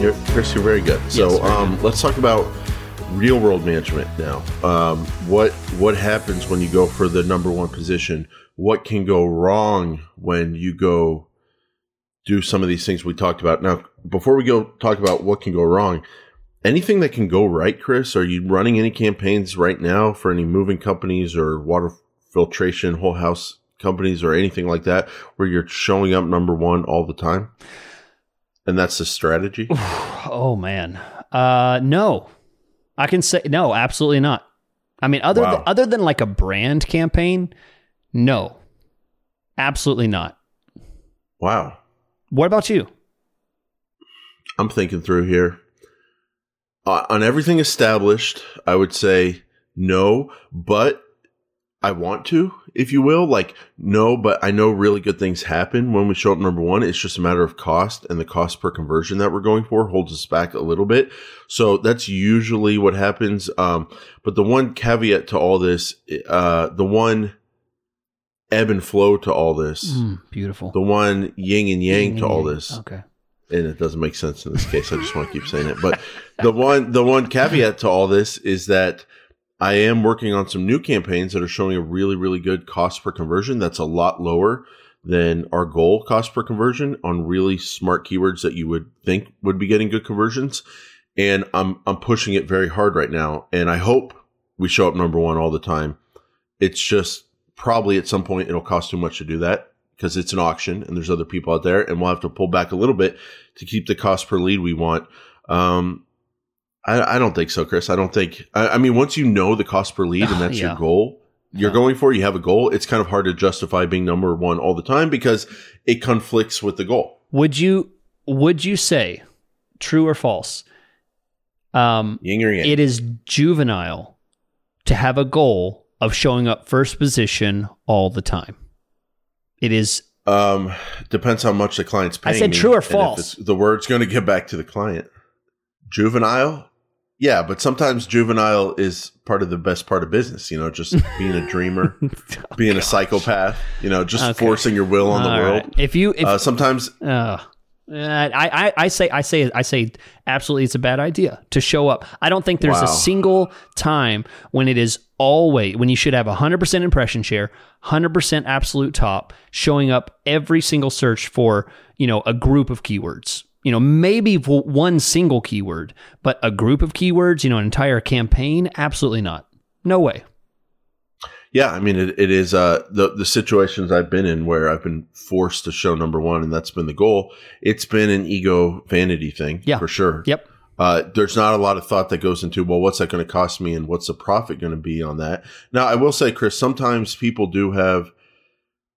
You're, Chris, you're very good. So Yes, very um, let's talk about real world management now. Um, what what happens when you go for the number one position? What can go wrong when you go do some of these things we talked about? Now, before we go talk about what can go wrong, anything that can go right, Chris? Are you running any campaigns right now for any moving companies or water filtration whole house companies or anything like that where you're showing up number one all the time? And that's the strategy? Oh man, uh, no, I can say no, absolutely not. I mean, other Wow. than, other than like a brand campaign, no, absolutely not. Wow. What about you? I'm thinking through here. Uh, on everything established, I would say no, but I want to, if you will. Like, no, but I know really good things happen when we show up number one. It's just a matter of cost, and the cost per conversion that we're going for holds us back a little bit. So that's usually what happens. Um, but the one caveat to all this, uh, the one ebb and flow to all this, Mm, beautiful. the one yin and yang to all Yeah, this, Okay. and it doesn't make sense in this case. I just want to keep saying it. But the one the one caveat to all this is that I am working on some new campaigns that are showing a really really good cost per conversion. That's a lot lower than our goal cost per conversion on really smart keywords that you would think would be getting good conversions. And I'm I'm pushing it very hard right now, and I hope we show up number one all the time. It's just probably at some point it'll cost too much to do that because it's an auction and there's other people out there, and we'll have to pull back a little bit to keep the cost per lead we want. Um, I, I don't think so, Chris. I don't think. I, I mean, once you know the cost per lead and that's Yeah. your goal, you're going for. You have a goal. It's kind of hard to justify being number one all the time because it conflicts with the goal. Would you would you say true or false? Um, or yang. it is juvenile to have a goal of showing up first position all the time. It is Um, depends how much the client's paying. I said true or false. The word's going to get back to the client. Juvenile, yeah, but sometimes juvenile is part of the best part of business. You know, just being a dreamer, being a psychopath. You know, just Okay. forcing your will on the world. right. If you if Uh, sometimes, Uh, I, I, I say I say I say absolutely it's a bad idea to show up. I don't think there's Wow. a single time when it is always when you should have 100% impression share, 100% absolute top, showing up every single search for, you know, a group of keywords. You know, maybe one single keyword, but a group of keywords, you know, an entire campaign, absolutely not. No way. yeah, I mean, it, it is uh, the the situations I've been in where I've been forced to show number one, and that's been the goal. It's been an ego vanity thing, Yeah. for sure. Yep. Uh, there's not a lot of thought that goes into, well, what's that going to cost me and what's the profit going to be on that? Now, I will say, Chris, sometimes people do have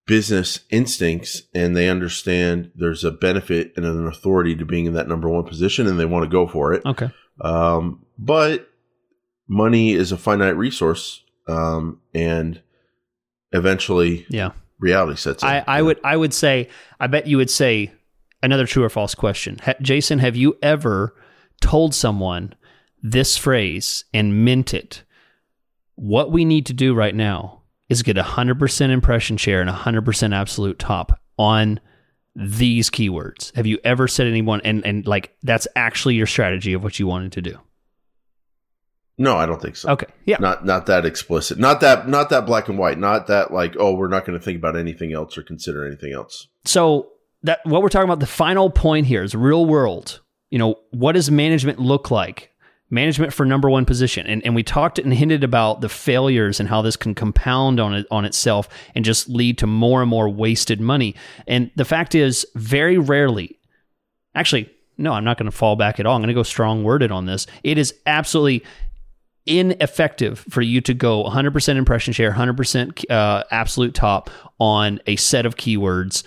business instincts and they understand there's a benefit and an authority to being in that number one position and they want to go for it. Okay. Um, but money is a finite resource. Um, and eventually Yeah. reality sets in. I, I would I would say I bet you would say another true or false question. Ha- Jason, have you ever told someone this phrase and meant it? What we need to do right now is get a hundred percent impression share and a hundred percent absolute top on these keywords. Have you ever said anyone and and like that's actually your strategy of what you wanted to do? no, I don't think so. Okay. Yeah. not not that explicit not that not that black and white not that like oh we're not going to think about anything else or consider anything else so that what we're talking about the final point here is real world you know what does management look like management for number one position. And, and we talked and hinted about the failures and how this can compound on it on itself and just lead to more and more wasted money. And the fact is very rarely actually no i'm not going to fall back at all. I'm going to go strong worded on this. It is absolutely ineffective for you to go 100% impression share 100% uh, absolute top on a set of keywords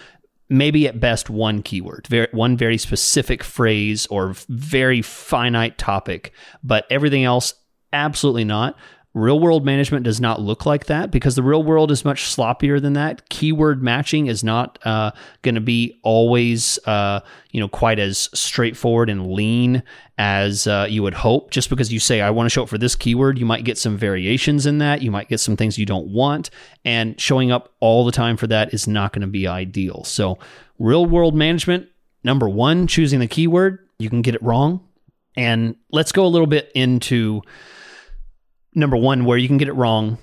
maybe at best one keyword very, one very specific phrase or very finite topic but everything else absolutely not real world management does not look like that because the real world is much sloppier than that. Keyword matching is not uh, going to be always uh, you know quite as straightforward and lean as uh, you would hope. Just because you say i want to show up for this keyword you might get some variations in that. You might get some things you don't want. And showing up all the time for that is not going to be ideal. So real world management number one choosing the keyword you can get it wrong. And let's go a little bit into number one, where you can get it wrong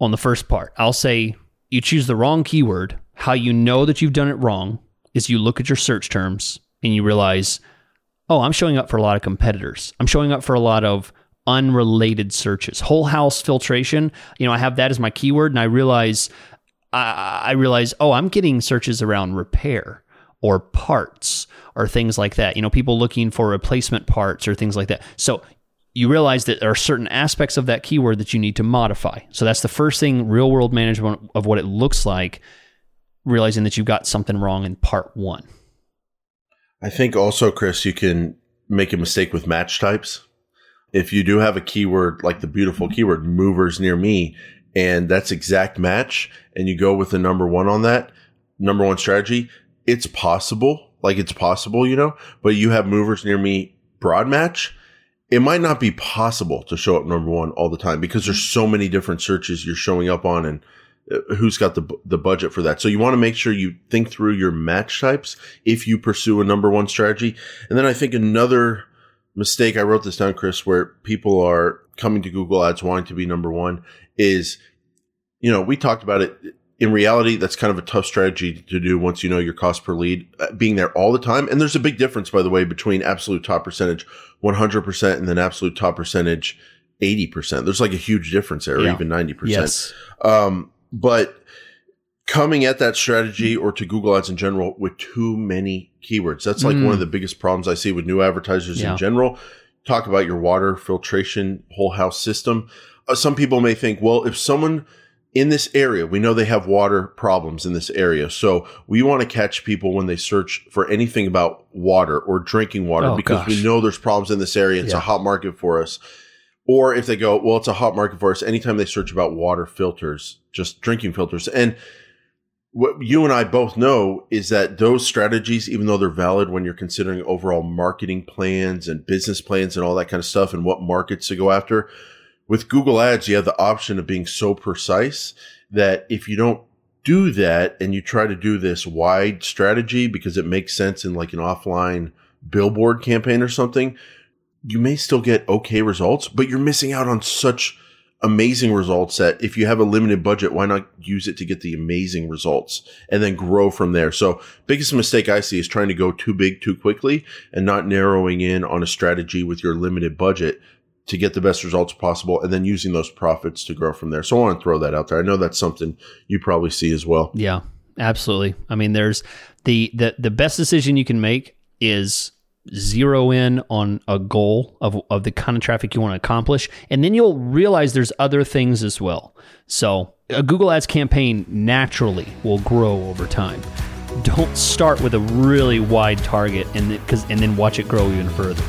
on the first part. I'll say you choose the wrong keyword. How you know that you've done it wrong is you look at your search terms and you realize, oh, I'm showing up for a lot of competitors. I'm showing up for a lot of unrelated searches. Whole house filtration, you know, I have that as my keyword and I realize I, realize, oh, I'm getting searches around repair or parts or things like that. You know, people looking for replacement parts or things like that. So you realize that there are certain aspects of that keyword that you need to modify. So that's the first thing real world management of what it looks like, realizing that you've got something wrong in part one. I think also, Chris, you can make a mistake with match types. If you do have a keyword like the beautiful mm-hmm. keyword movers near me, and that's exact match, and you go with the number one on that number one strategy, it's possible. Like it's possible, you know, but you have movers near me broad match it might not be possible to show up number one all the time because there's so many different searches you're showing up on and uh, who's got the the budget for that. So you want to make sure you think through your match types if you pursue a number one strategy. And then I think another mistake I wrote this down, Chris, where people are coming to Google Ads wanting to be number one is, you know, we talked about it in reality, that's kind of a tough strategy to do once you know your cost per lead uh, being there all the time. And there's a big difference, by the way, between absolute top percentage 100% and then absolute top percentage 80%. There's like a huge difference there, yeah. or even 90%. Yes. Um, but coming at that strategy or to Google Ads in general with too many keywords, that's like mm. one of the biggest problems I see with new advertisers yeah. in general. Talk about your water filtration whole house system. Uh, some people may think, well, if someone in this area, we know they have water problems in this area. So we want to catch people when they search for anything about water or drinking water oh, because gosh. we know there's problems in this area. It's yeah. a hot market for us. Or if they go, well, it's a hot market for us. Anytime they search about water filters, just drinking filters. And what you and I both know is that those strategies, even though they're valid when you're considering overall marketing plans and business plans and all that kind of stuff and what markets to go after, with Google Ads, you have the option of being so precise that if you don't do that and you try to do this wide strategy because it makes sense in like an offline billboard campaign or something, you may still get okay results, but you're missing out on such amazing results that if you have a limited budget, why not use it to get the amazing results and then grow from there? So biggest mistake I see is trying to go too big too quickly and not narrowing in on a strategy with your limited budget to get the best results possible and then using those profits to grow from there. So I want to throw that out there. I know that's something you probably see as well. Yeah, absolutely. I mean, there's the the the best decision you can make is zero in on a goal of, of the kind of traffic you want to accomplish and then you'll realize there's other things as well so a google ads campaign naturally will grow over time don't start with a really wide target and, because and then watch it grow even further